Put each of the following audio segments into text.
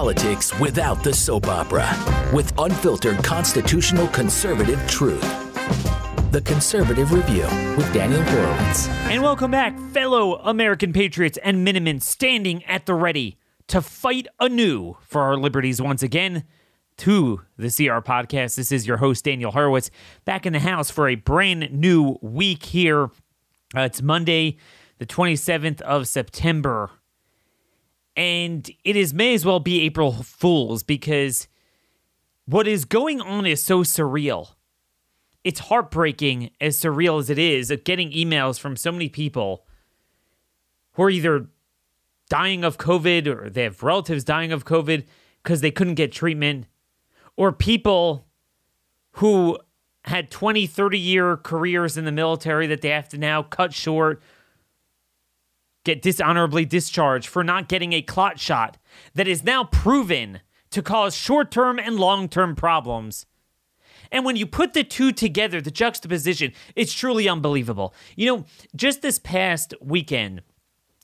politics without the soap opera with unfiltered constitutional conservative truth. The Conservative Review with Daniel Horowitz. And welcome back, fellow American patriots and Minutemen standing at the ready to fight anew for our liberties once again. To the CR podcast. This is your host, Daniel Horowitz, back in the house for a brand new week here. Uh, it's Monday, the 27th of September. And it is may as well be April Fools because what is going on is so surreal. It's heartbreaking, as surreal as it is, of getting emails from so many people who are either dying of COVID or they have relatives dying of COVID because they couldn't get treatment, or people who had 20, 30 year careers in the military that they have to now cut short get dishonorably discharged for not getting a clot shot that is now proven to cause short term and long term problems. And when you put the two together, the juxtaposition, it's truly unbelievable. You know, just this past weekend,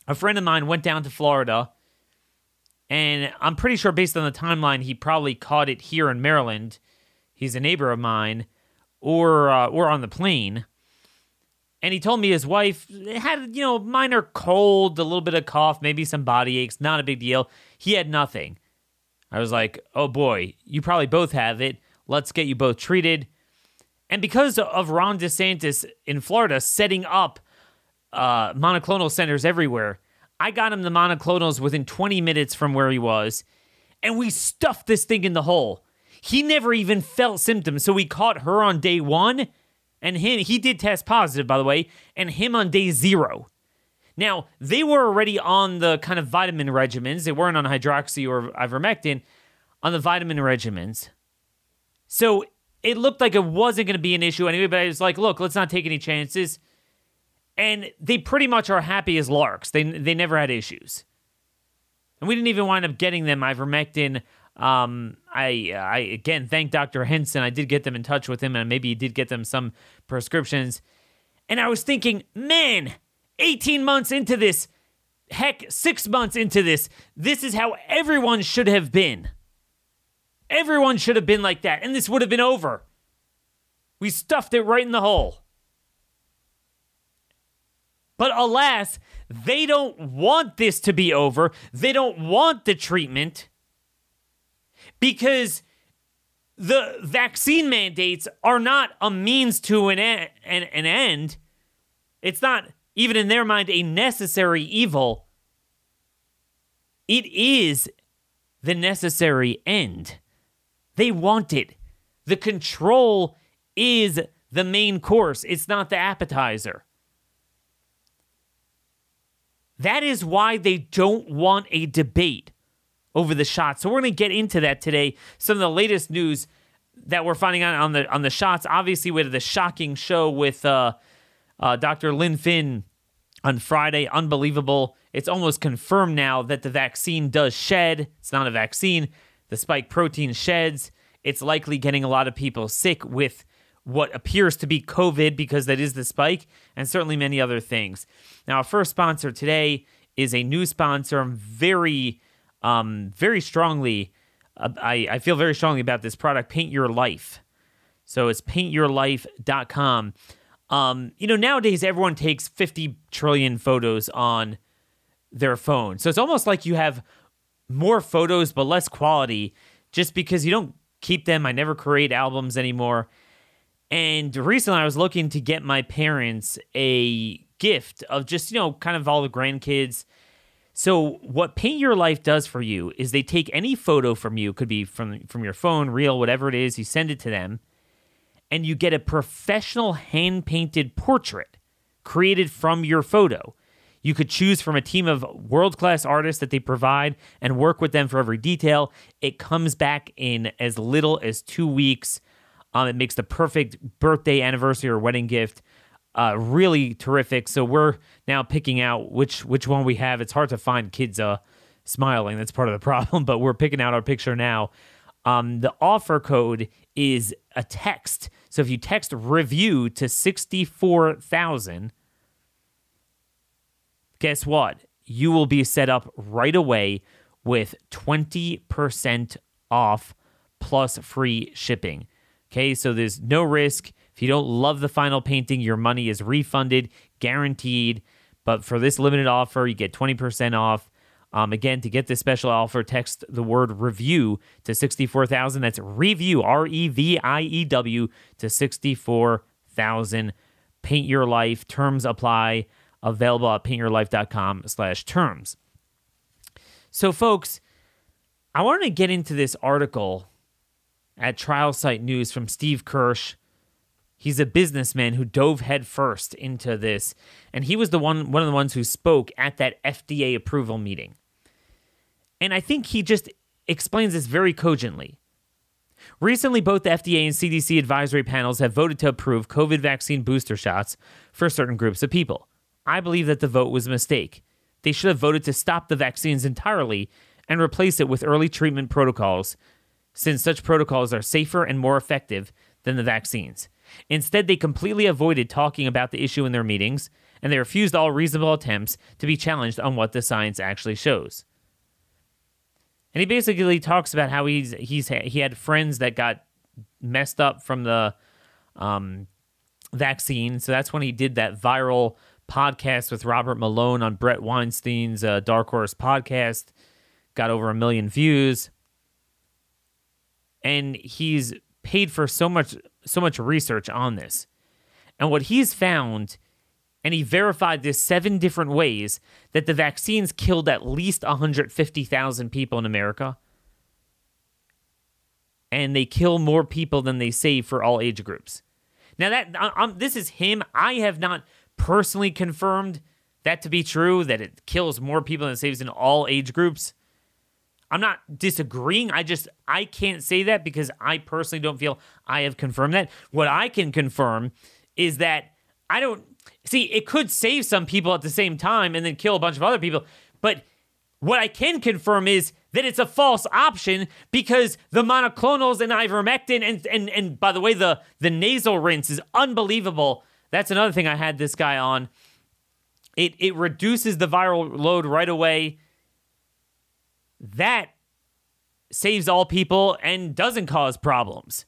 a friend of mine went down to Florida, and I'm pretty sure, based on the timeline, he probably caught it here in Maryland. He's a neighbor of mine, or uh, or on the plane and he told me his wife had you know minor cold a little bit of cough maybe some body aches not a big deal. He had nothing. I was like oh boy you probably both have it. Let's get you both treated. And because of ron desantis in florida setting up uh, monoclonal centers everywhere i got him the monoclonals within 20 minutes from where he was and we stuffed this thing in the hole. He never even felt symptoms so we caught her on day one and him, he did test positive, by the way, and him on day zero. Now, they were already on the kind of vitamin regimens. They weren't on hydroxy or ivermectin, on the vitamin regimens. So it looked like it wasn't going to be an issue anyway, but I was like, look, let's not take any chances. And they pretty much are happy as larks. They, they never had issues. And we didn't even wind up getting them ivermectin um, I I again thank Dr. Henson. I did get them in touch with him, and maybe he did get them some prescriptions. And I was thinking, man, 18 months into this, heck, six months into this, this is how everyone should have been. Everyone should have been like that, and this would have been over. We stuffed it right in the hole. But alas, they don't want this to be over. They don't want the treatment because the vaccine mandates are not a means to an, en- an, an end. It's not, even in their mind, a necessary evil. It is the necessary end. They want it. The control is the main course, it's not the appetizer. That is why they don't want a debate over the shots. So we're going to get into that today. Some of the latest news that we're finding out on the on the shots. Obviously, we had the shocking show with uh, uh, Dr. Lynn Finn on Friday. Unbelievable. It's almost confirmed now that the vaccine does shed. It's not a vaccine. The spike protein sheds. It's likely getting a lot of people sick with what appears to be COVID because that is the spike, and certainly many other things. Now, our first sponsor today is a new sponsor. I'm very um, very strongly. Uh, I, I feel very strongly about this product, Paint Your Life. So it's paintyourlife.com. Um, you know, nowadays everyone takes 50 trillion photos on their phone. So it's almost like you have more photos but less quality just because you don't keep them. I never create albums anymore. And recently I was looking to get my parents a gift of just, you know, kind of all the grandkids so what Paint Your Life does for you is they take any photo from you, could be from from your phone, real, whatever it is, you send it to them, and you get a professional hand painted portrait created from your photo. You could choose from a team of world class artists that they provide and work with them for every detail. It comes back in as little as two weeks. Um, it makes the perfect birthday, anniversary, or wedding gift uh, really terrific. So we're now picking out which which one we have. It's hard to find kids uh, smiling. That's part of the problem, but we're picking out our picture now. Um, the offer code is a text. So if you text review to 64,000, guess what? You will be set up right away with 20% off plus free shipping. Okay, so there's no risk. If you don't love the final painting, your money is refunded, guaranteed. But for this limited offer, you get 20% off. Um, again, to get this special offer, text the word review to 64,000. That's review, R E V I E W, to 64,000. Paint Your Life. Terms apply. Available at paintyourlife.com slash terms. So, folks, I want to get into this article at Trial Site News from Steve Kirsch. He's a businessman who dove headfirst into this, and he was the one one of the ones who spoke at that FDA approval meeting. And I think he just explains this very cogently. Recently, both the FDA and CDC advisory panels have voted to approve COVID vaccine booster shots for certain groups of people. I believe that the vote was a mistake. They should have voted to stop the vaccines entirely and replace it with early treatment protocols, since such protocols are safer and more effective than the vaccines. Instead, they completely avoided talking about the issue in their meetings, and they refused all reasonable attempts to be challenged on what the science actually shows. And he basically talks about how he's he's he had friends that got messed up from the um, vaccine. So that's when he did that viral podcast with Robert Malone on Bret Weinstein's uh, Dark Horse podcast. Got over a million views, and he's paid for so much so much research on this. And what he's found and he verified this seven different ways that the vaccines killed at least 150,000 people in America. And they kill more people than they save for all age groups. Now that this is him. I have not personally confirmed that to be true that it kills more people than it saves in all age groups. I'm not disagreeing. I just I can't say that because I personally don't feel I have confirmed that. What I can confirm is that I don't See, it could save some people at the same time and then kill a bunch of other people. But what I can confirm is that it's a false option because the monoclonals and ivermectin and and and by the way, the the nasal rinse is unbelievable. That's another thing I had this guy on. It it reduces the viral load right away. That saves all people and doesn't cause problems.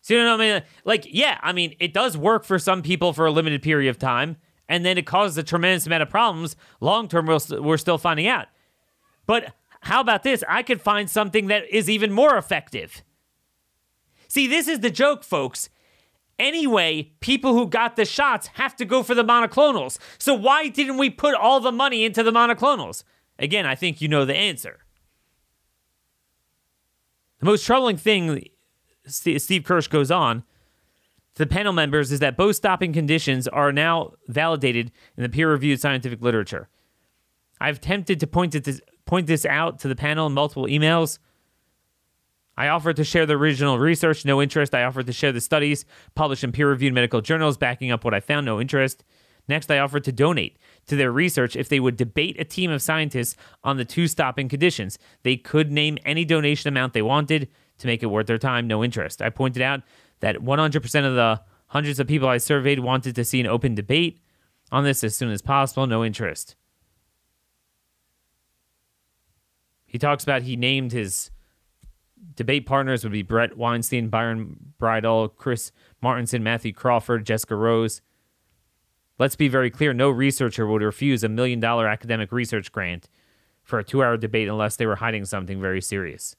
So you know what I mean? Like, yeah, I mean, it does work for some people for a limited period of time, and then it causes a tremendous amount of problems. Long term, we're, we're still finding out. But how about this? I could find something that is even more effective. See, this is the joke, folks. Anyway, people who got the shots have to go for the monoclonals. So why didn't we put all the money into the monoclonals? Again, I think you know the answer. The most troubling thing Steve Kirsch goes on to the panel members is that both stopping conditions are now validated in the peer reviewed scientific literature. I've attempted to point, to point this out to the panel in multiple emails. I offered to share the original research, no interest. I offered to share the studies published in peer reviewed medical journals backing up what I found, no interest. Next, I offered to donate to their research if they would debate a team of scientists on the two stopping conditions. They could name any donation amount they wanted to make it worth their time, no interest. I pointed out that 100% of the hundreds of people I surveyed wanted to see an open debate on this as soon as possible, no interest. He talks about he named his debate partners would be Bret Weinstein, Byron Bridle, Chris Martenson, Matthew Crawford, Jessica Rose. Let's be very clear no researcher would refuse a million dollar academic research grant for a two hour debate unless they were hiding something very serious.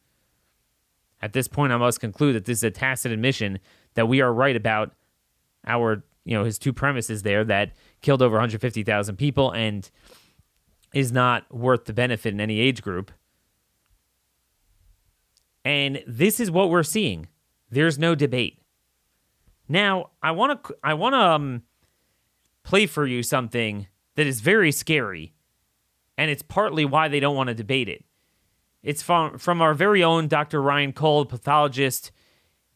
At this point, I must conclude that this is a tacit admission that we are right about our, you know, his two premises there that killed over 150,000 people and is not worth the benefit in any age group. And this is what we're seeing. There's no debate. Now, I want to I want to um, play for you something that is very scary, and it's partly why they don't want to debate it. It's from from our very own Dr. Ryan Cole, pathologist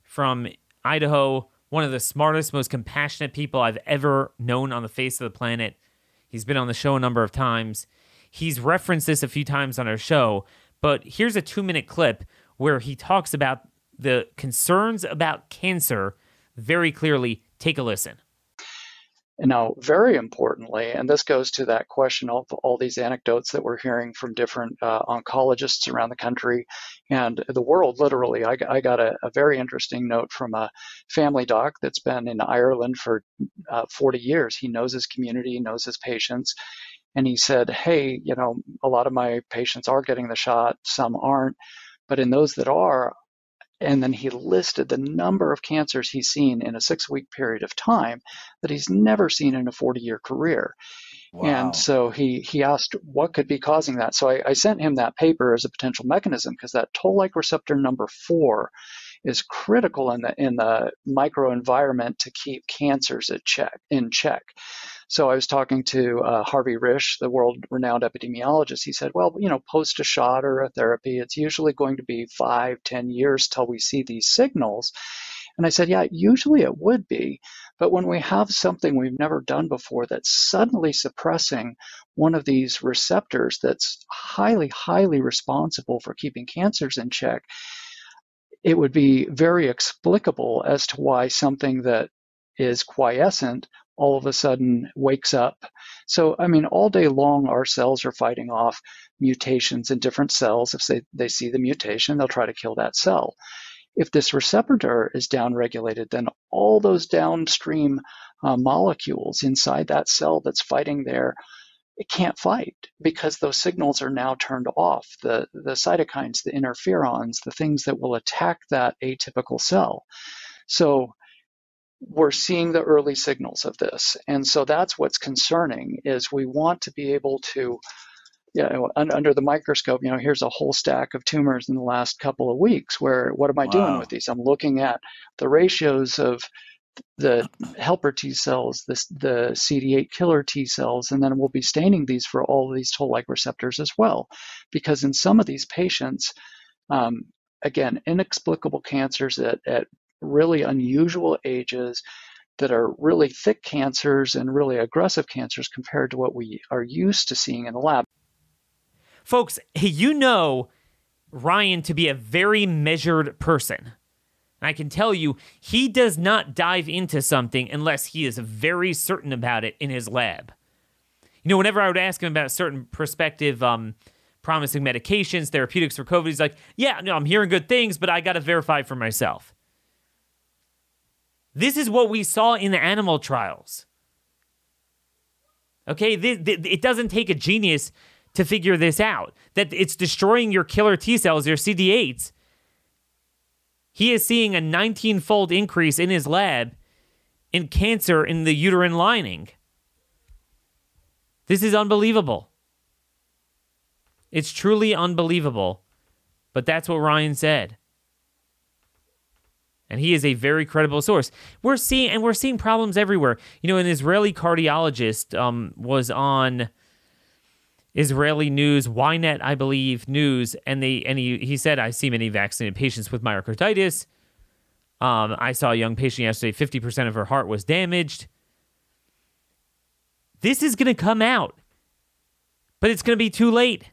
from Idaho, one of the smartest, most compassionate people I've ever known on the face of the planet. He's been on the show a number of times. He's referenced this a few times on our show, but here's a 2-minute clip where he talks about the concerns about cancer very clearly. Take a listen. Now, very importantly, and this goes to that question of all these anecdotes that we're hearing from different uh, oncologists around the country and the world, literally. I, I got a, a, very interesting note from a family doc that's been in Ireland for uh, 40 years. He knows his community, knows his patients. And he said, Hey, you know, a lot of my patients are getting the shot, some aren't. But in those that are, and then he listed the number of cancers he's seen in a six week period of time that he's never seen in a 40 year career. Wow. And so he, he asked what could be causing that. So I, I sent him that paper as a potential mechanism because that toll like receptor number four is critical in the in the microenvironment to keep cancers at check in check. So I was talking to uh, Harvey Risch, the world-renowned epidemiologist. He said, well, you know, post a shot or a therapy, it's usually going to be five, ten years till we see these signals. And I said, yeah, usually it would be. But when we have something we've never done before that's suddenly suppressing one of these receptors that's highly, highly responsible for keeping cancers in check, it would be very explicable as to why something that is quiescent all of a sudden wakes up. So, I mean, all day long, our cells are fighting off mutations in different cells. If they, they see the mutation, they'll try to kill that cell. If this receptor is downregulated, then all those downstream uh, molecules inside that cell that's fighting there, it can't fight because those signals are now turned off. The, the cytokines, the interferons, the things that will attack that atypical cell. So we're seeing the early signals of this. And so that's what's concerning is we want to be able to, you know, un- under the microscope, you know, here's a whole stack of tumors in the last couple of weeks where what am I wow. doing with these? I'm looking at the ratios of the helper T cells, the, the CD8 killer T cells, and then we'll be staining these for all of these toll-like receptors as well. Because in some of these patients, um, again, inexplicable cancers at, at really unusual ages that are really thick cancers and really aggressive cancers compared to what we are used to seeing in the lab. Folks, you know Ryan to be a very measured person. I can tell you, he does not dive into something unless he is very certain about it in his lab. You know, whenever I would ask him about certain prospective um, promising medications, therapeutics for COVID, he's like, yeah, no, I'm hearing good things, but I got to verify for myself. This is what we saw in the animal trials. Okay, it doesn't take a genius to figure this out that it's destroying your killer T cells, your CD8s. He is seeing a 19 fold increase in his lab in cancer in the uterine lining. This is unbelievable. It's truly unbelievable. But that's what Ryan said and he is a very credible source. We're seeing and we're seeing problems everywhere. You know, an Israeli cardiologist um, was on Israeli news, Ynet, I believe, news, and they and he he said, I see many vaccinated patients with myocarditis. Um, I saw a young patient yesterday, 50% of her heart was damaged. This is going to come out, but it's going to be too late.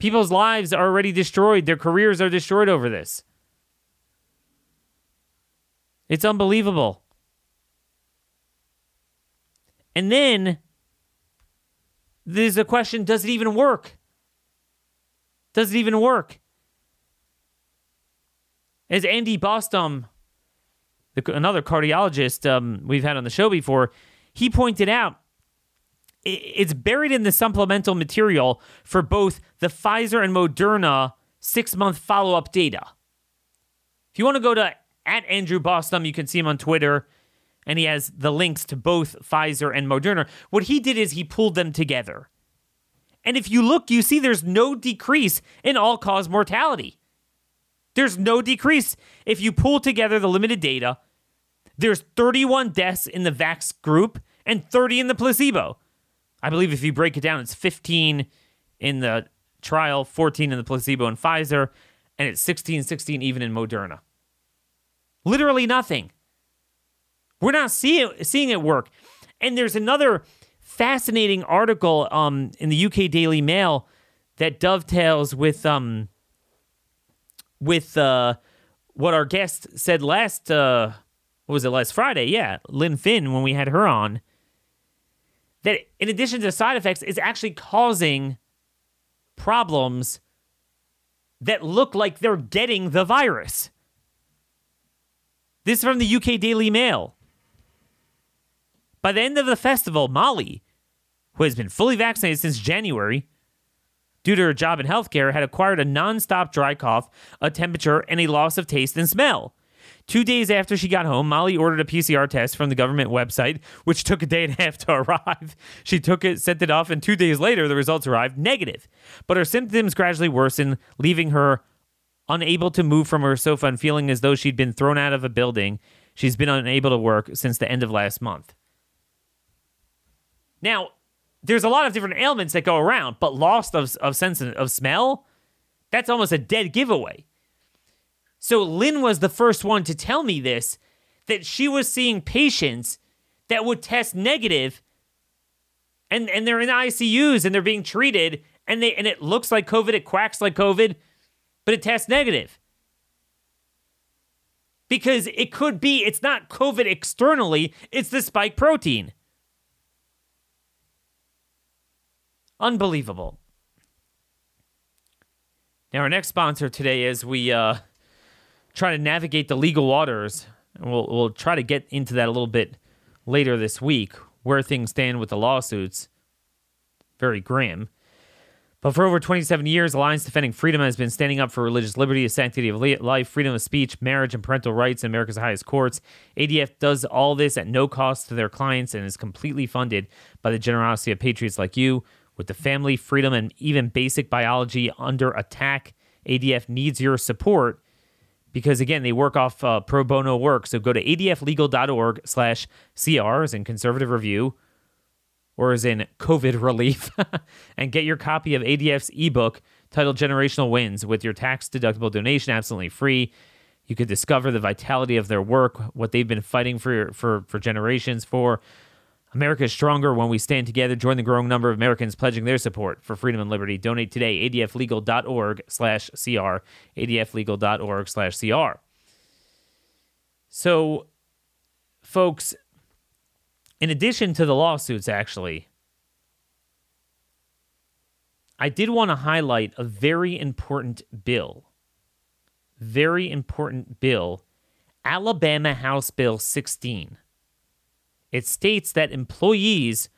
People's lives are already destroyed, their careers are destroyed over this. It's unbelievable. And then there's a question does it even work? Does it even work? As Andy Bostom, another cardiologist um, we've had on the show before, he pointed out it's buried in the supplemental material for both the Pfizer and Moderna six month follow up data. If you want to go to at Andrew Bostom. You can see him on Twitter, and he has the links to both Pfizer and Moderna. What he did is he pulled them together. And if you look, you see there's no decrease in all cause mortality. There's no decrease. If you pull together the limited data, there's 31 deaths in the Vax group and 30 in the placebo. I believe if you break it down, it's 15 in the trial, 14 in the placebo and Pfizer, and it's 16, 16 even in Moderna. Literally nothing. We're not seeing seeing it work. And there's another fascinating article um, in the UK Daily Mail that dovetails with um, with uh, what our guest said last uh, what was it last Friday? Yeah, Lynn Finn when we had her on. That in addition to side effects, is actually causing problems that look like they're getting the virus. This is from the UK Daily Mail. By the end of the festival, Molly, who has been fully vaccinated since January, due to her job in healthcare, had acquired a nonstop dry cough, a temperature, and a loss of taste and smell. Two days after she got home, Molly ordered a PCR test from the government website, which took a day and a half to arrive. She took it, sent it off, and two days later, the results arrived negative. But her symptoms gradually worsened, leaving her unable to move from her sofa and feeling as though she'd been thrown out of a building. She's been unable to work since the end of last month. Now, there's a lot of different ailments that go around, but loss of, of sense of smell, that's almost a dead giveaway. So Lynn was the first one to tell me this that she was seeing patients that would test negative and and they're in ICUs and they're being treated and they and it looks like COVID, it quacks like COVID, but it tests negative. Because it could be it's not COVID externally, it's the spike protein. Unbelievable. Now our next sponsor today is we uh try to navigate the legal waters. And we'll, we'll try to get into that a little bit later this week, where things stand with the lawsuits. Very grim. But for over 27 years, Alliance Defending Freedom has been standing up for religious liberty, the sanctity of life, freedom of speech, marriage, and parental rights in America's highest courts. ADF does all this at no cost to their clients and is completely funded by the generosity of patriots like you. With the family, freedom, and even basic biology under attack, ADF needs your support because again they work off uh, pro bono work. So go to adflegal.org slash cr as in conservative review or as in covid relief and get your copy of adf's ebook titled generational wins with your tax deductible donation absolutely free. You could discover the vitality of their work what they've been fighting for for for generations for America is stronger when we stand together. Join the growing number of Americans pledging their support for freedom and liberty. Donate today. adflegal.org slash CR. adflegal.org slash CR. So, folks, in addition to the lawsuits, actually, I did want to highlight a very important bill. Very important bill. Alabama House Bill 16 it states that employees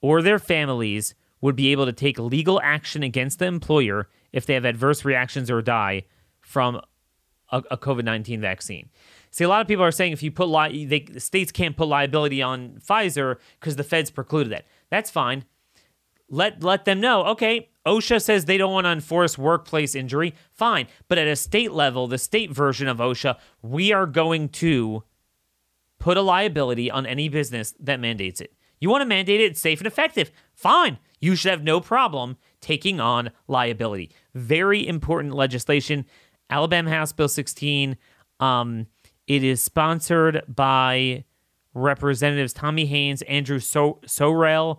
or their families would be able to take legal action against the employer if they have adverse reactions or die from a, a COVID 19 vaccine. See, a lot of people are saying if you put li- they, the states can't put liability on Pfizer because the feds precluded that. That's fine. Let let them know. Okay, OSHA says they don't want to enforce workplace injury. Fine, but at a state level, the state version of OSHA, we are going to put a liability on any business that mandates it. You want to mandate it, safe and effective. Fine. You should have no problem taking on liability. Very important legislation. Alabama House Bill 16. Um, it is sponsored by Representatives Tommy Hanes, Andrew so- Sorrell,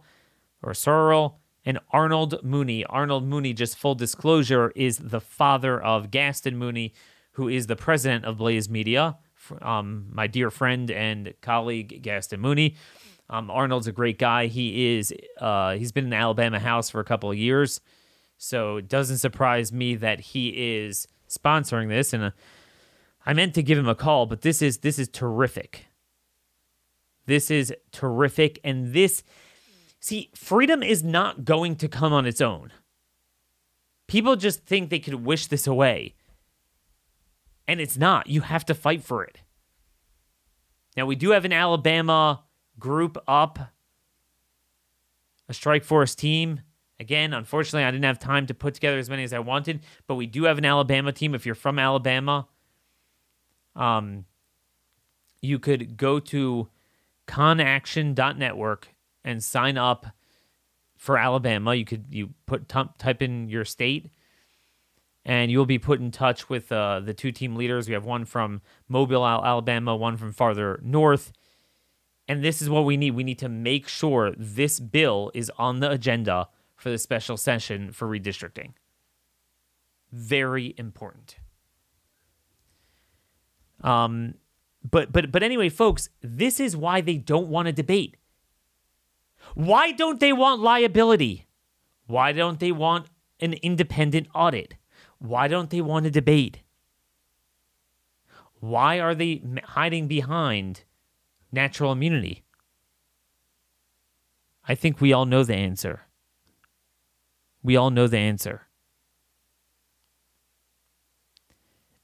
or Sorrell, and Arnold Mooney. Arnold Mooney, just full disclosure, is the father of Gaston Mooney, who is the president of Blaze Media um, my dear friend and colleague Gaston Mooney. Um, Arnold's a great guy. He is uh, he's been in the Alabama House for a couple of years, so it doesn't surprise me that he is sponsoring this. And uh, I meant to give him a call, but this is this is terrific. This is terrific, and this see freedom is not going to come on its own. People just think they could wish this away. And it's not. You have to fight for it. Now, we do have an Alabama group up, a strike force team. Again, unfortunately, I didn't have time to put together as many as I wanted, but we do have an Alabama team. If you're from Alabama, um, you could go to conaction.network and sign up for Alabama. You could you put type in your state and you'll be put in touch with uh, the two team leaders. We have one from Mobile, Alabama, one from farther north. And this is what we need. We need to make sure this bill is on the agenda for the special session for redistricting. Very important. Um, but but but anyway, folks, this is why they don't want to debate. Why don't they want liability? Why don't they want an independent audit? Why don't they want to debate? Why are they hiding behind natural immunity? I think we all know the answer. We all know the answer.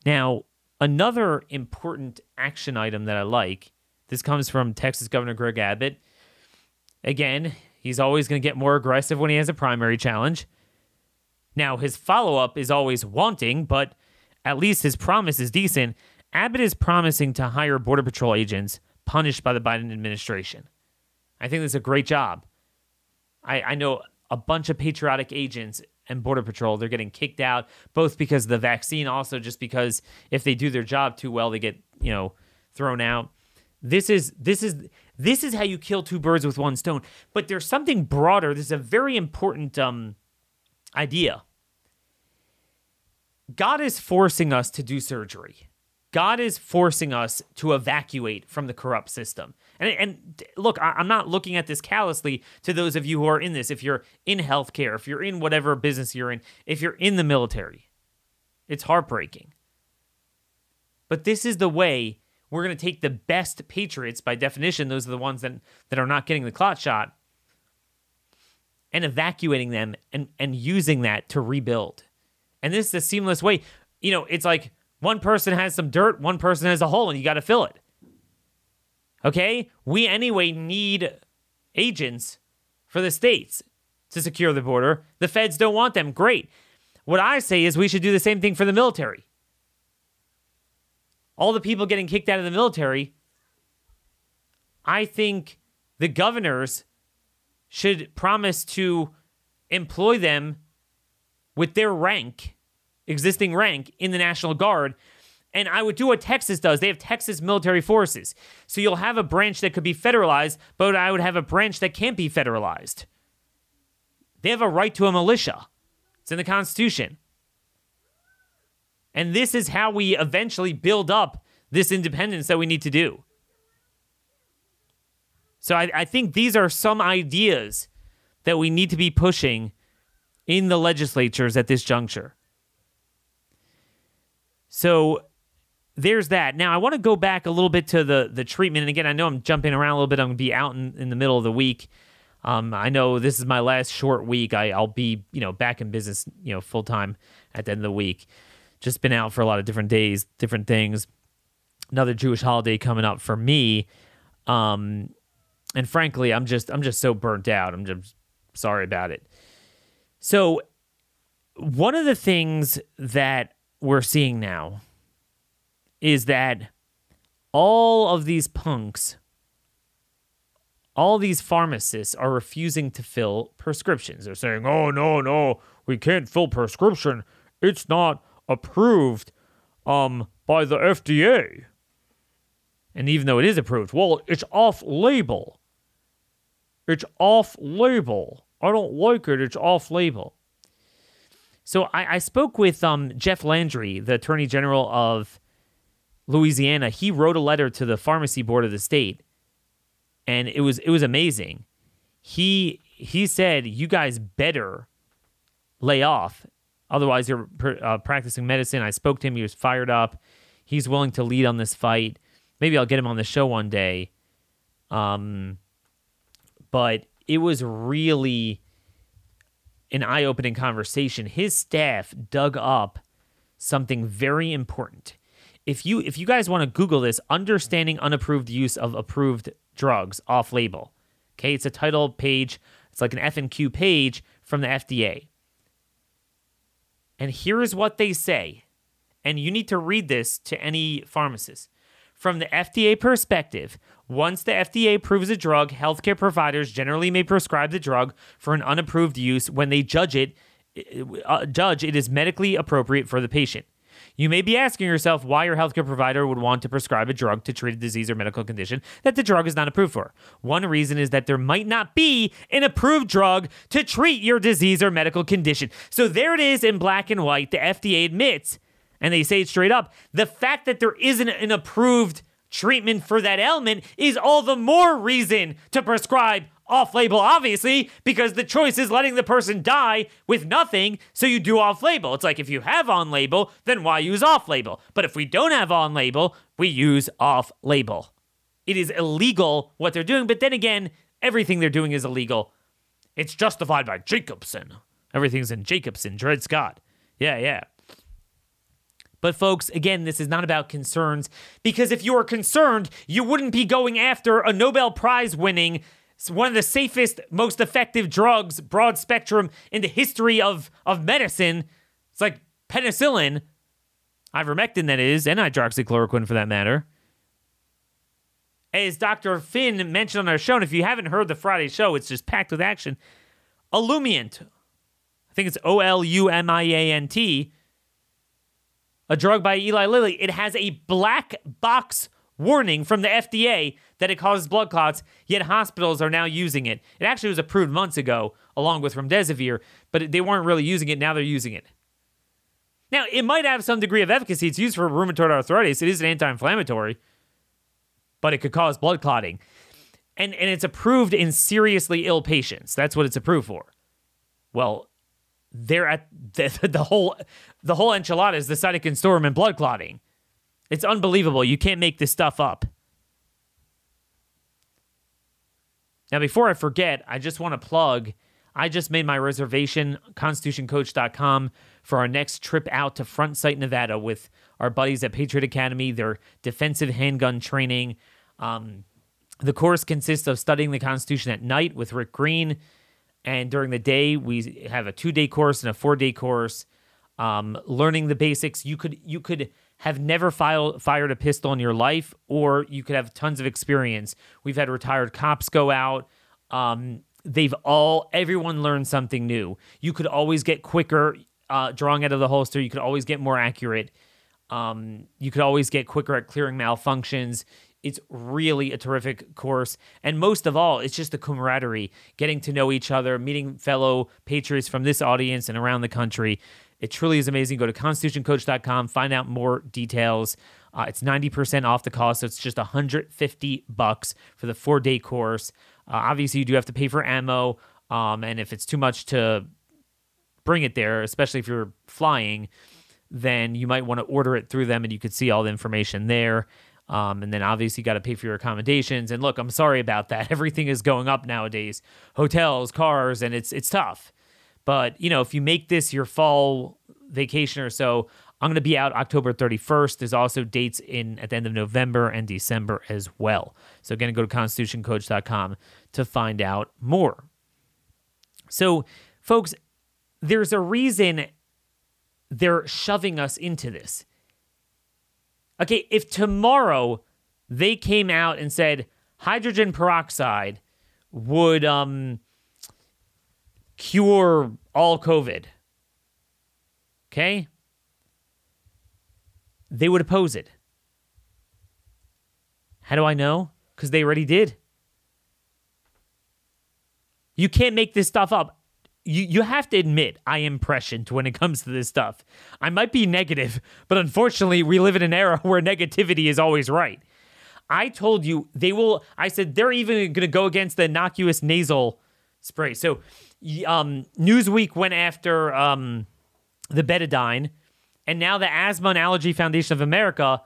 Now, another important action item that I like this comes from Texas Governor Greg Abbott. Again, he's always going to get more aggressive when he has a primary challenge. Now, his follow up is always wanting, but at least his promise is decent. Abbott is promising to hire Border Patrol agents punished by the Biden administration. I think that's a great job. I, I know a bunch of patriotic agents and Border Patrol, they're getting kicked out, both because of the vaccine, also just because if they do their job too well, they get, you know, thrown out. This is this is this is how you kill two birds with one stone. But there's something broader. This is a very important um, idea. God is forcing us to do surgery. God is forcing us to evacuate from the corrupt system. And, and look, I, am not looking at this callously to those of you who are in this. If you're in healthcare, if you're in whatever business you're in, if you're in the military, it's heartbreaking. But this is the way we're going to take the best patriots, by definition, those are the ones that, that are not getting the clot shot, and evacuating them and, and using that to rebuild. And this is a seamless way. You know, it's like one person has some dirt, one person has a hole, and you got to fill it. Okay? We anyway need agents for the states to secure the border. The feds don't want them. Great. What I say is we should do the same thing for the military all the people getting kicked out of the military, I think the governors should promise to employ them with their rank, existing rank in the National Guard. And I would do what Texas does. They have Texas military forces. So you'll have a branch that could be federalized, but I would have a branch that can't be federalized. They have a right to a militia, it's in the Constitution. And this is how we eventually build up this independence that we need to do. So I, I, think these are some ideas that we need to be pushing in the legislatures at this juncture. So there's that. Now I want to go back a little bit to the the treatment. And again, I know I'm jumping around a little bit. I'm gonna be out in, in the middle of the week. Um, I know this is my last short week. I, I'll be, you know, back in business, you know, full time at the end of the week just been out for a lot of different days, different things. Another Jewish holiday coming up for me. Um, and frankly, I'm just I'm just so burnt out. I'm just sorry about it. So one of the things that we're seeing now is that all of these punks, all these pharmacists are refusing to fill prescriptions. They're saying, "Oh no, no, we can't fill prescription. It's not approved um, by the FDA. And even though it is approved, well, it's off label. It's off label. I don't like it. It's off label. So I, I spoke with um, Jeff Landry, the Attorney General of Louisiana. He wrote a letter to the pharmacy board of the state, and it was it was amazing. He he said, "You guys better lay off Otherwise, you're uh, practicing medicine. I spoke to him. He was fired up. He's willing to lead on this fight. Maybe I'll get him on the show one day. Um, but it was really an eye opening conversation. His staff dug up something very important. If you if you guys want to Google this, understanding unapproved use of approved drugs off label. Okay, it's a title page. It's like an FNQ page from the FDA. And here is what they say. And you need to read this to any pharmacist. From the FDA perspective, once the FDA approves a drug, healthcare providers generally may prescribe the drug for an unapproved use when they judge it uh, judge it is medically appropriate for the patient. You may be asking yourself why your healthcare provider would want to prescribe a drug to treat a disease or medical condition that the drug is not approved for. One reason is that there might not be an approved drug to treat your disease or medical condition. So there it is in black and white. The FDA admits, and they say it straight up, the fact that there isn't an approved treatment for that ailment is all the more reason to prescribe off label, obviously, because the choice is letting the person die with nothing, so you do off label. It's like if you have on label, then why use off label? But if we don't have on label, we use off label. It is illegal what they're doing, but then again, everything they're doing is illegal. It's justified by Jacobson. Everything's in Jacobson, Dred Scott. Yeah, yeah. But, folks, again, this is not about concerns because if you were concerned, you wouldn't be going after a Nobel Prize winning, one of the safest, most effective drugs, broad spectrum in the history of, of medicine. It's like penicillin, ivermectin, that is, and hydroxychloroquine for that matter. As Dr. Finn mentioned on our show, and if you haven't heard the Friday show, it's just packed with action. Olumiant, I think it's O L U M I A N T, a drug by Eli Lilly. It has a black box warning from the FDA that it causes blood clots, yet hospitals are now using it. It actually was approved months ago, along with remdesivir, but they weren't really using it. Now they're using it. Now, it might have some degree of efficacy. It's used for rheumatoid arthritis. It is an anti inflammatory, but it could cause blood clotting. And, and it's approved in seriously ill patients. That's what it's approved for. Well, they're at the, the whole the whole enchilada is the cytokine storm and blood clotting. It's unbelievable. You can't make this stuff up. Now, before I forget, I just want to plug. I just made my reservation, constitutioncoach.com, for our next trip out to Front Sight, Nevada with our buddies at Patriot Academy, their defensive handgun training. Um, the course consists of studying the Constitution at night with Rick Green and during the day, we have a two day course and a four day course. Um, learning the basics. You could you could have never file, fired a pistol in your life, or you could have tons of experience. We've had retired cops go out. Um, they've all everyone learned something new. You could always get quicker uh, drawing out of the holster. You could always get more accurate. Um, you could always get quicker at clearing malfunctions. It's really a terrific course. And most of all, it's just the camaraderie, getting to know each other, meeting fellow patriots from this audience and around the country. It truly is amazing. Go to constitutioncoach.com, find out more details. Uh, it's 90% off the cost, so it's just 150 bucks for the four day course. Uh, obviously, you do have to pay for ammo, um, and if it's too much to bring it there, especially if you're flying, then you might want to order it through them, and you could see all the information there. Um, and then obviously you got to pay for your accommodations. And look, I'm sorry about that. Everything is going up nowadays, hotels, cars, and it's it's tough. But you know, if you make this your fall vacation or so, I'm going to be out October 31st. There's also dates in at the end of November and December as well. So again, go to constitutioncoach.com to find out more. So, folks, there's a reason they're shoving us into this. Okay, if tomorrow they came out and said hydrogen peroxide would um, cure all COVID, okay, they would oppose it. How do I know? Because they already did. You can't make this stuff up you you have to admit I am prescient when it comes to this stuff. I might be negative, but unfortunately, we live in an era where negativity is always right. I told you they will. I said they're even going to go against the innocuous nasal spray. So, um, Newsweek went after um, the betadine, and now the Asthma and Allergy Foundation of America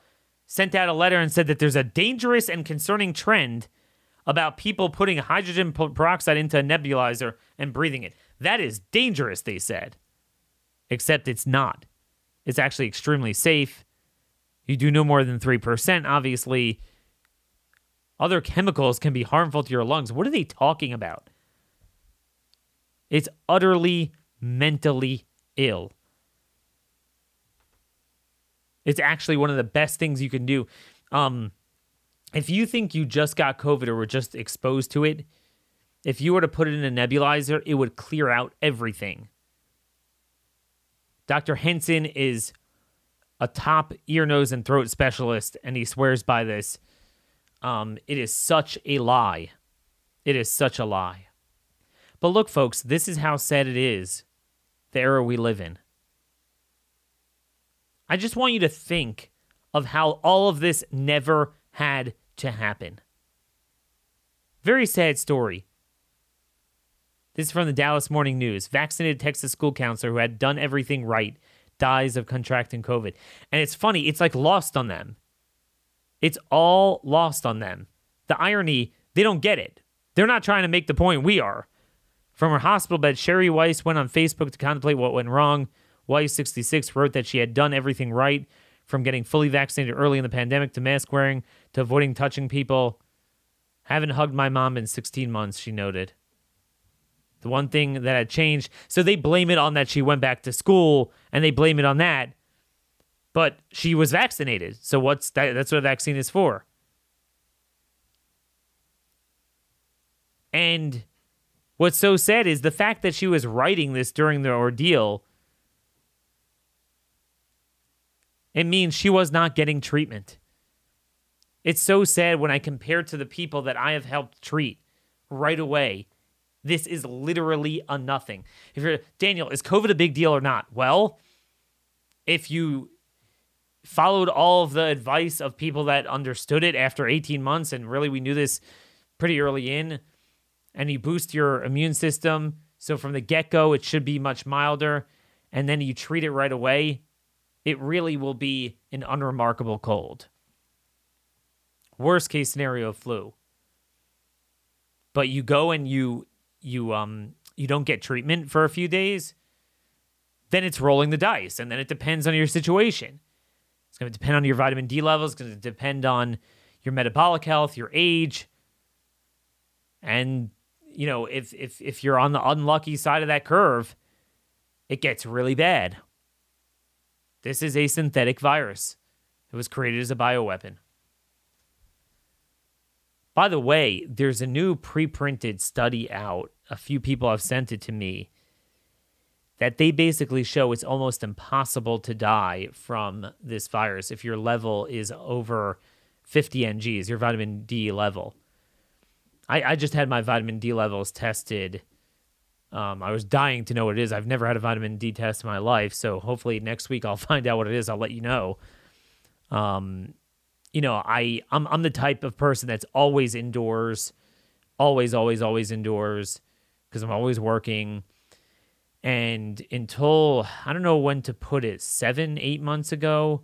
sent out a letter and said that there's a dangerous and concerning trend about people putting hydrogen peroxide into a nebulizer and breathing it. That is dangerous, they said. Except it's not. It's actually extremely safe. You do no more than 3%. Obviously, other chemicals can be harmful to your lungs. What are they talking about? It's utterly mentally ill. It's actually one of the best things you can do. Um, if you think you just got COVID or were just exposed to it, if you were to put it in a nebulizer, it would clear out everything. Dr. Henson is a top ear, nose, and throat specialist, and he swears by this. Um, it is such a lie. It is such a lie. But look, folks, this is how sad it is the era we live in. I just want you to think of how all of this never had to happen. Very sad story. This is from the Dallas Morning News. Vaccinated Texas school counselor who had done everything right dies of contracting COVID. And it's funny, it's like lost on them. It's all lost on them. The irony, they don't get it. They're not trying to make the point we are. From her hospital bed, Sherry Weiss went on Facebook to contemplate what went wrong. Weiss, 66, wrote that she had done everything right from getting fully vaccinated early in the pandemic to mask wearing to avoiding touching people. Haven't hugged my mom in 16 months, she noted. The one thing that had changed, so they blame it on that she went back to school and they blame it on that. But she was vaccinated. So what's that that's what a vaccine is for. And what's so sad is the fact that she was writing this during the ordeal. It means she was not getting treatment. It's so sad when I compare to the people that I have helped treat right away. This is literally a nothing. If you're Daniel, is COVID a big deal or not? Well, if you followed all of the advice of people that understood it after 18 months, and really we knew this pretty early in, and you boost your immune system, so from the get go, it should be much milder, and then you treat it right away, it really will be an unremarkable cold. Worst case scenario, flu. But you go and you you um you don't get treatment for a few days, then it's rolling the dice, and then it depends on your situation. It's going to depend on your vitamin D levels. It's going to depend on your metabolic health, your age, and you know if if if you're on the unlucky side of that curve, it gets really bad. This is a synthetic virus. It was created as a bioweapon. By the way, there's a new pre-printed study out. A few people have sent it to me that they basically show it's almost impossible to die from this virus if your level is over 50 NGs, your vitamin D level. I, I just had my vitamin D levels tested. Um, I was dying to know what it is. I've never had a vitamin D test in my life, so hopefully next week I'll find out what it is. I'll let you know. Um, you know, I I'm I'm the type of person that's always indoors, always, always, always indoors, because I'm always working. And until I don't know when to put it, seven, eight months ago.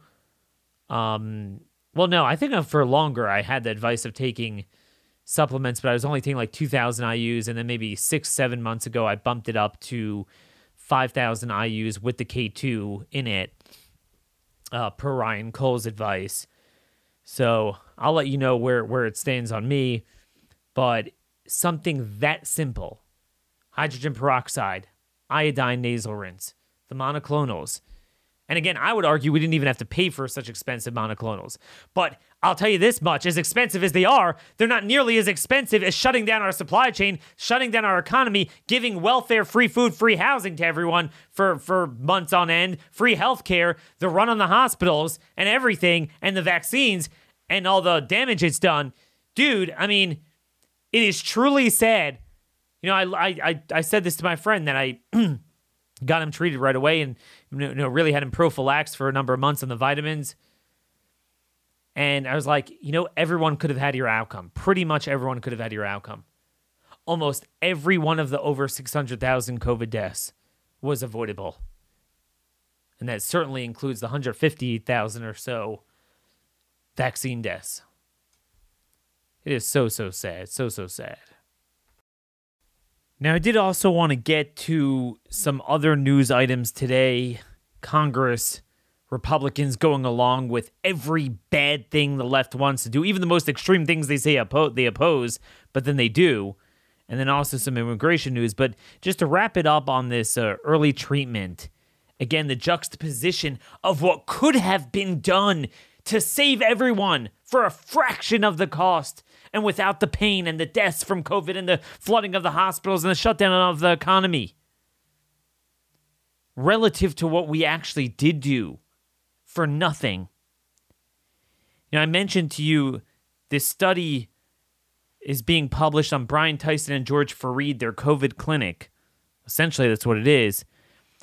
Um, well, no, I think for longer I had the advice of taking supplements, but I was only taking like 2,000 IUs, and then maybe six, seven months ago I bumped it up to 5,000 IUs with the K2 in it, uh, per Ryan Cole's advice. So I'll let you know where, where it stands on me. But something that simple hydrogen peroxide, iodine nasal rinse, the monoclonals. And again, I would argue we didn't even have to pay for such expensive monoclonals. But I'll tell you this much as expensive as they are, they're not nearly as expensive as shutting down our supply chain, shutting down our economy, giving welfare, free food, free housing to everyone for, for months on end, free health care, the run on the hospitals, and everything, and the vaccines, and all the damage it's done. Dude, I mean, it is truly sad. You know, I, I, I said this to my friend that I got him treated right away and you know, really had him prophylaxed for a number of months on the vitamins and I was like, you know, everyone could have had your outcome. Pretty much everyone could have had your outcome. Almost every one of the over 600,000 COVID deaths was avoidable. And that certainly includes the 150,000 or so vaccine deaths. It is so, so sad. So, so sad. Now, I did also want to get to some other news items today. Congress Republicans going along with every bad thing the left wants to do, even the most extreme things they say oppo- they oppose, but then they do. And then also some immigration news. But just to wrap it up on this uh, early treatment, again, the juxtaposition of what could have been done to save everyone for a fraction of the cost and without the pain and the deaths from COVID and the flooding of the hospitals and the shutdown of the economy. Relative to what we actually did do for nothing. You know, I mentioned to you this study is being published on Brian Tyson and George Fareed, their COVID clinic. Essentially, that's what it is.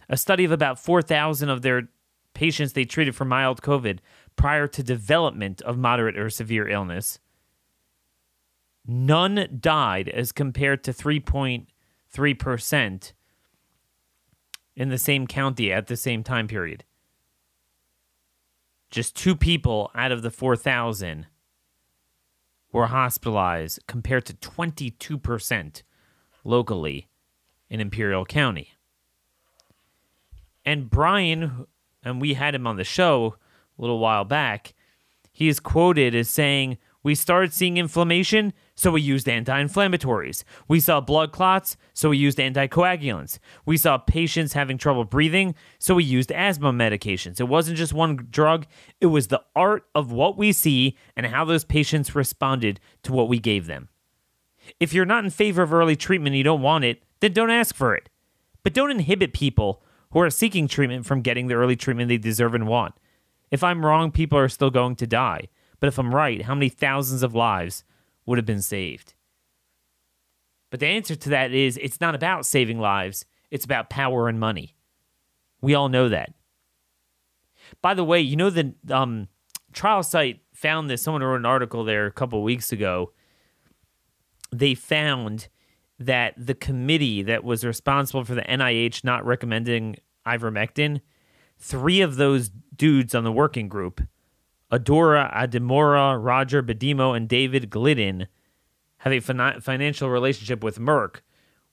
A study of about 4,000 of their patients they treated for mild COVID prior to development of moderate or severe illness, none died as compared to 3.3% in the same county at the same time period. Just two people out of the 4,000 were hospitalized compared to 22% locally in Imperial County. And Brian, and we had him on the show a little while back, he is quoted as saying, We started seeing inflammation, so we used anti inflammatories. We saw blood clots, so we used anticoagulants. We saw patients having trouble breathing, so we used asthma medications. It wasn't just one drug, it was the art of what we see and how those patients responded to what we gave them. If you're not in favor of early treatment and you don't want it, then don't ask for it. But don't inhibit people who are seeking treatment from getting the early treatment they deserve and want. If I'm wrong, people are still going to die. But if I'm right, how many thousands of lives would have been saved? But the answer to that is it's not about saving lives, it's about power and money. We all know that. By the way, you know the um, TrialSite found this. Someone wrote an article there a couple weeks ago. They found that the committee that was responsible for the NIH not recommending ivermectin, three of those dudes on the working group, Adaora Adimora, Roger Bedimo, and David Glidden, have a fin- financial relationship with Merck,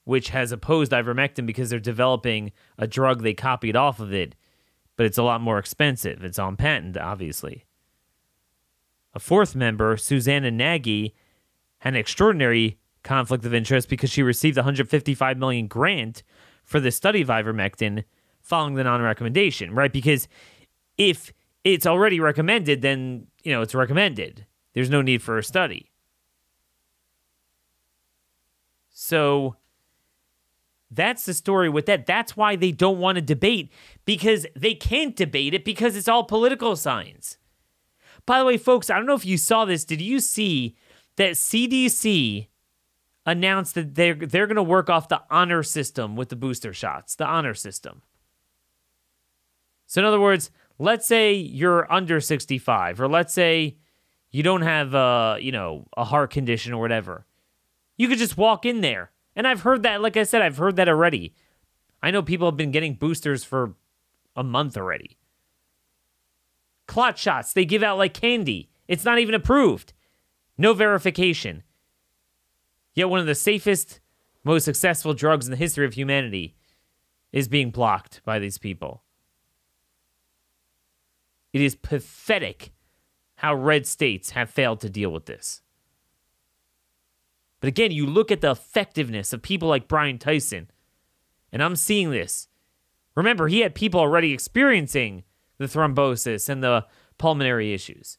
which has opposed ivermectin because they're developing a drug they copied off of it, but it's a lot more expensive. It's on patent, obviously. A fourth member, Susanna Naggie, had an extraordinary conflict of interest because she received a 155 million grant for the study of ivermectin following the non-recommendation, right? Because if it's already recommended, then you know it's recommended. There's no need for a study. So that's the story with that. That's why they don't want to debate because they can't debate it because it's all political science. By the way, folks, I don't know if you saw this. Did you see that CDC announced that they're they're going to work off the honor system with the booster shots, the honor system. So in other words, let's say you're under 65 or let's say you don't have a, you know, a heart condition or whatever. You could just walk in there. And I've heard that like I said, I've heard that already. I know people have been getting boosters for a month already. Clot shots, they give out like candy. It's not even approved. No verification. Yet one of the safest, most successful drugs in the history of humanity is being blocked by these people. It is pathetic how red states have failed to deal with this. But again, you look at the effectiveness of people like Brian Tyson, and I'm seeing this. Remember, he had people already experiencing the thrombosis and the pulmonary issues.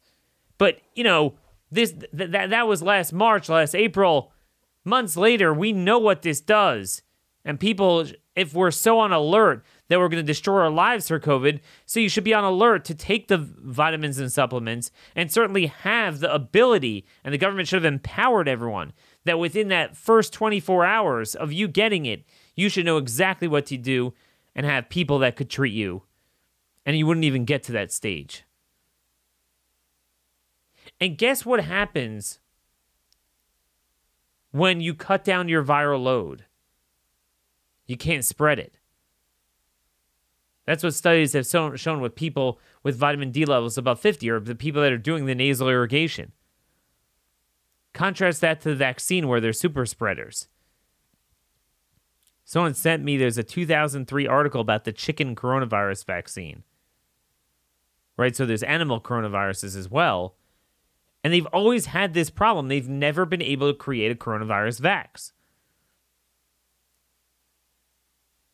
But, you know, this th- that that was last March, last April months later, we know what this does. And people, if we're so on alert that we're going to destroy our lives for COVID, so you should be on alert to take the vitamins and supplements and certainly have the ability, and the government should have empowered everyone that within that first 24 hours of you getting it, you should know exactly what to do and have people that could treat you. And you wouldn't even get to that stage. And guess what happens when you cut down your viral load. You can't spread it. That's what studies have shown with people with vitamin D levels above 50 or the people that are doing the nasal irrigation. Contrast that to the vaccine where they're super spreaders. Someone sent me there's a 2003 article about the chicken coronavirus vaccine. Right? So there's animal coronaviruses as well. And they've always had this problem. They've never been able to create a coronavirus vax.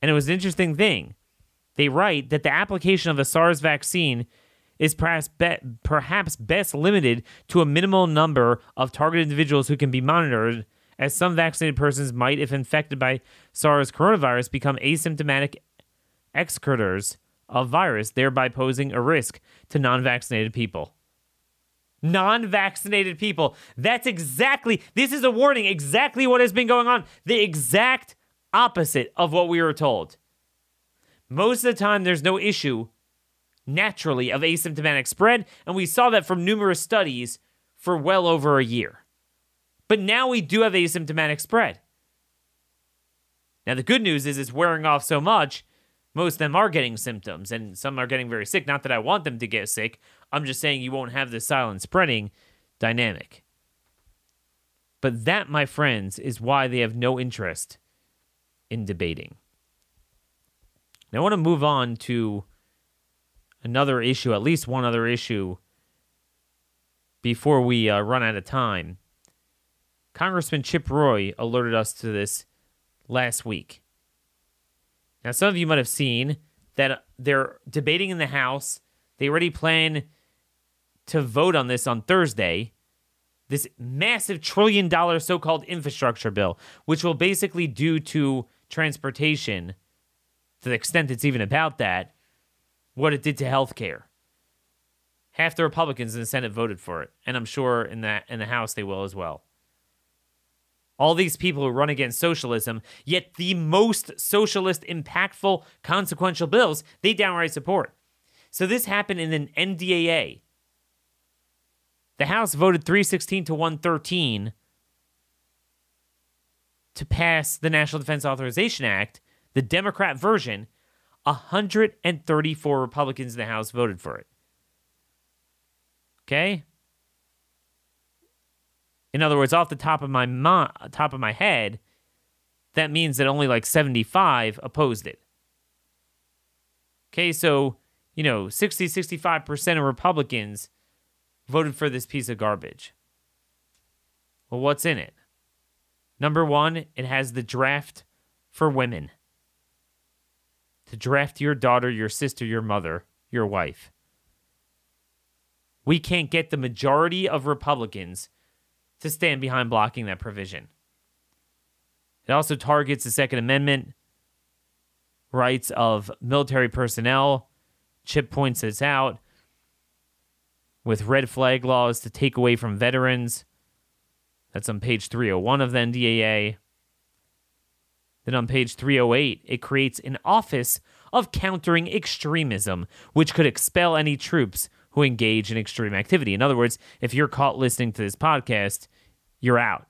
And it was an interesting thing. They write that the application of a SARS vaccine is perhaps, be- perhaps best limited to a minimal number of targeted individuals who can be monitored, as some vaccinated persons might, if infected by SARS coronavirus, become asymptomatic excretors of virus, thereby posing a risk to non vaccinated people non vaccinated people. That's exactly, this is a warning, exactly what has been going on. The exact opposite of what we were told. Most of the time, there's no issue naturally of asymptomatic spread, and we saw that from numerous studies for well over a year. But now we do have asymptomatic spread. Now, the good news is it's wearing off so much, most of them are getting symptoms, and some are getting very sick. Not that I want them to get sick, I'm just saying you won't have the silent spreading dynamic. But that, my friends, is why they have no interest in debating. Now, I want to move on to another issue, at least one other issue, before we uh, run out of time. Congressman Chip Roy alerted us to this last week. Now, some of you might have seen that they're debating in the House. They already plan to vote on this on Thursday. This massive trillion dollar so called infrastructure bill, which will basically do to transportation, to the extent it's even about that, what it did to healthcare. Half the Republicans in the Senate voted for it, and I'm sure in the in the House they will as well. All these people who run against socialism, yet the most socialist, impactful, consequential bills, they downright support. So this happened in an NDAA. The House voted 316 to 113 to pass the National Defense Authorization Act, the Democrat version. 134 Republicans in the House voted for it. Okay? In other words, off the top of my mo- top of my head, that means that only like 75 opposed it. Okay, so, you know, 60 65% of Republicans voted for this piece of garbage. Well, what's in it? Number 1, it has the draft for women. To draft your daughter, your sister, your mother, your wife. We can't get the majority of Republicans to stand behind blocking that provision. It also targets the Second Amendment rights of military personnel. Chip points this out with red flag laws to take away from veterans. That's on page 301 of the NDAA. Then on page 308, it creates an office of countering extremism, which could expel any troops who engage in extreme activity. In other words, if you're caught listening to this podcast, you're out.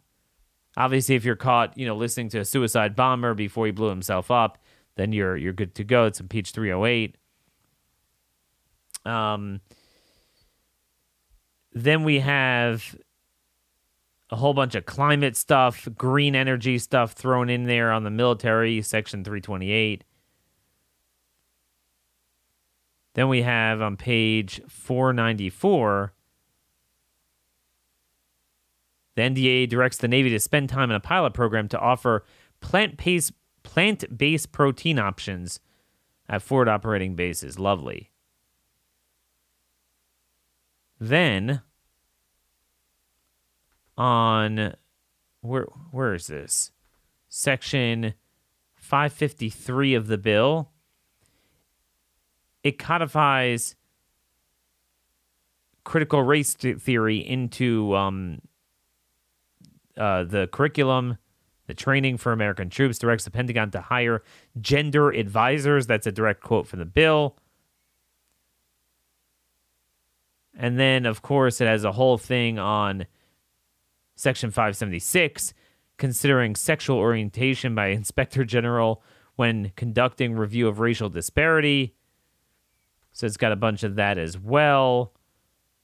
Obviously, if you're caught, you know, listening to a suicide bomber before he blew himself up, then you're you're good to go. It's impeach 308. Um, then we have a whole bunch of climate stuff, green energy stuff thrown in there on the military, section 328. Then we have on page 494 the NDA directs the Navy to spend time in a pilot program to offer plant-based plant-based protein options at forward operating bases. Lovely. Then on where where is this? Section 553 of the bill it codifies critical race theory into um, uh, the curriculum, the training for American troops, directs the Pentagon to hire gender advisors. That's a direct quote from the bill. And then, of course, it has a whole thing on Section 576, considering sexual orientation by Inspector General when conducting review of racial disparity. So it's got a bunch of that as well.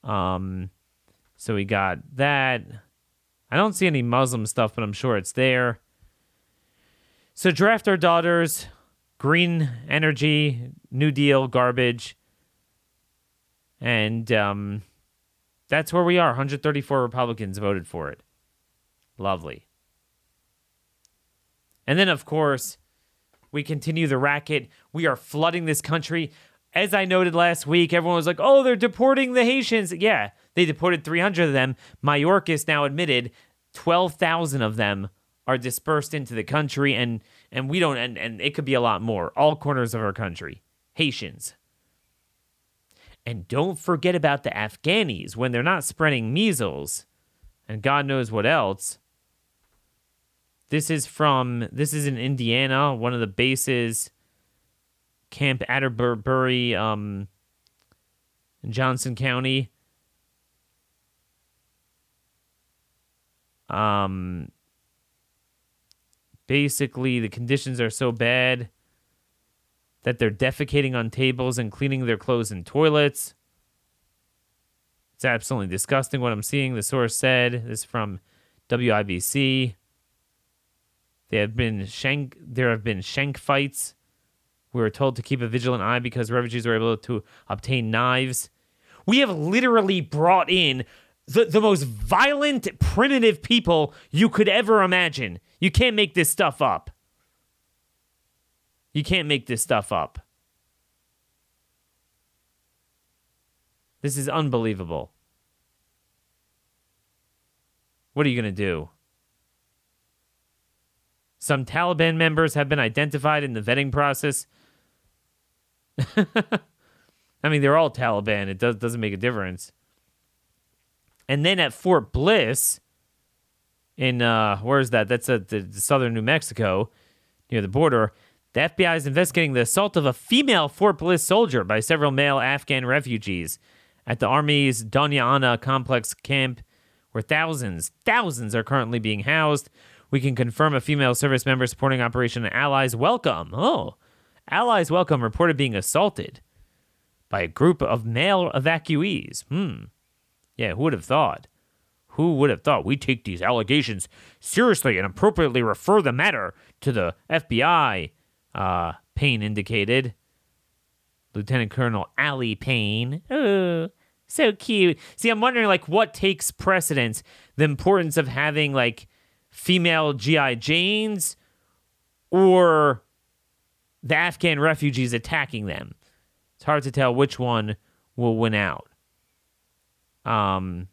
Um, so we got that. I don't see any Muslim stuff, but I'm sure it's there. So draft our daughters, green energy, New Deal, garbage. And um, that's where we are. 134 Republicans voted for it. Lovely. And then, of course, we continue the racket. We are flooding this country as I noted last week, everyone was like, oh, they're deporting the Haitians. Yeah, they deported 300 of them. Mayorkas now admitted 12,000 of them are dispersed into the country, and, and we don't, and, and it could be a lot more. All corners of our country. Haitians. And don't forget about the Afghanis when they're not spreading measles and God knows what else. This is from, this is in Indiana, one of the bases Camp Atterbury um, in Johnson County. Um, basically, the conditions are so bad that they're defecating on tables and cleaning their clothes in toilets. It's absolutely disgusting what I'm seeing. The source said this is from WIBC. There have been shank. There have been shank fights. We were told to keep a vigilant eye because refugees were able to obtain knives. We have literally brought in the, the most violent, primitive people you could ever imagine. You can't make this stuff up. You can't make this stuff up. This is unbelievable. What are you going to do? Some Taliban members have been identified in the vetting process. I mean, they're all Taliban. It does, doesn't make a difference. And then at Fort Bliss, in uh, where is that? That's at the southern New Mexico, near the border. The FBI is investigating the assault of a female Fort Bliss soldier by several male Afghan refugees at the Army's Doña Ana complex camp, where thousands, thousands are currently being housed. We can confirm a female service member supporting Operation Allies Welcome. Oh, Allies Welcome reported being assaulted by a group of male evacuees. Hmm. Yeah, who would have thought? Who would have thought we take these allegations seriously and appropriately refer the matter to the FBI? Uh, Payne indicated. Lieutenant Colonel Allie Payne. Oh, so cute. See, I'm wondering like what takes precedence, the importance of having like female GI Janes or the Afghan refugees attacking them. It's hard to tell which one will win out. Um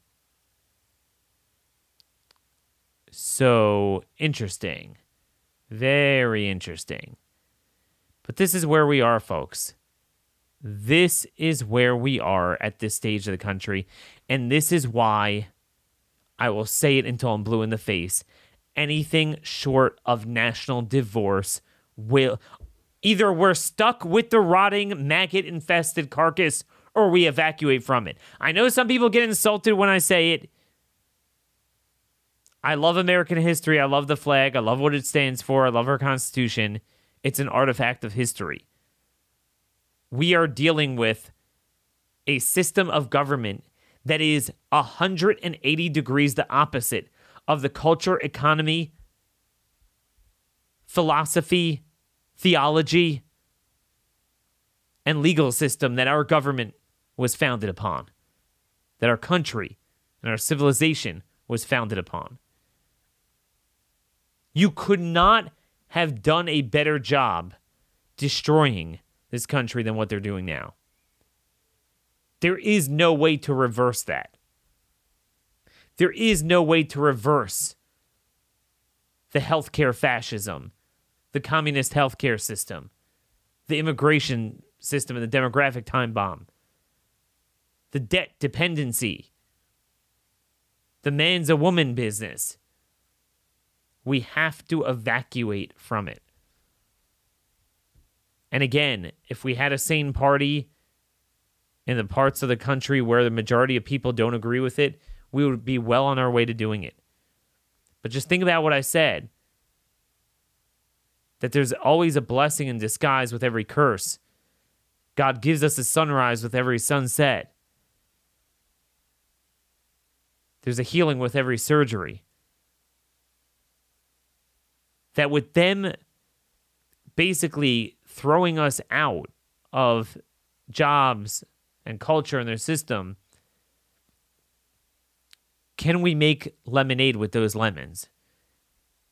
so interesting. Very interesting. But this is where we are, folks. This is where we are at this stage of the country. And this is why I will say it until I'm blue in the face. Anything short of national divorce will either we're stuck with the rotting, maggot infested carcass or we evacuate from it. I know some people get insulted when I say it. I love American history. I love the flag. I love what it stands for. I love our Constitution. It's an artifact of history. We are dealing with a system of government that is 180 degrees the opposite of the culture, economy, philosophy, theology, and legal system that our government was founded upon, that our country and our civilization was founded upon. You could not have done a better job destroying this country than what they're doing now. There is no way to reverse that. There is no way to reverse the healthcare fascism, the communist healthcare system, the immigration system, and the demographic time bomb, the debt dependency, the man's a woman business. We have to evacuate from it. And again, if we had a sane party in the parts of the country where the majority of people don't agree with it, we would be well on our way to doing it. But just think about what I said that there's always a blessing in disguise with every curse. God gives us a sunrise with every sunset. There's a healing with every surgery that with them basically throwing us out of jobs and culture and their system, can we make lemonade with those lemons?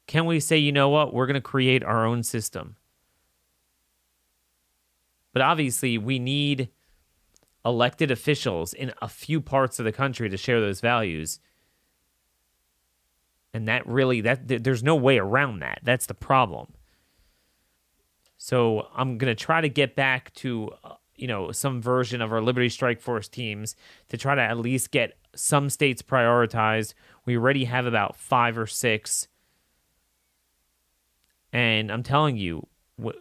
Can we say, you know what, we're going to create our own system? But obviously, we need elected officials in a few parts of the country to share those values and that really that there's no way around that. That's the problem. So i'm going to try to get back to uh, you know some version of our liberty strike force teams to try to at least get some states prioritized. We already have about five or six. And i'm telling you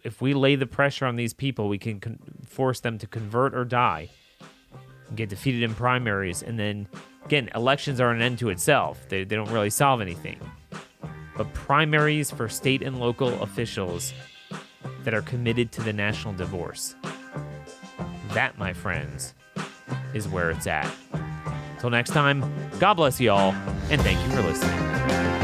if we lay the pressure on these people we can con- force them to convert or die get defeated in primaries, and then again, elections are an end to itself. They, they don't really solve anything. But primaries for state and local officials that are committed to the national divorce. That, my friends, is where it's at. Till next time, God bless you all, and thank you for listening.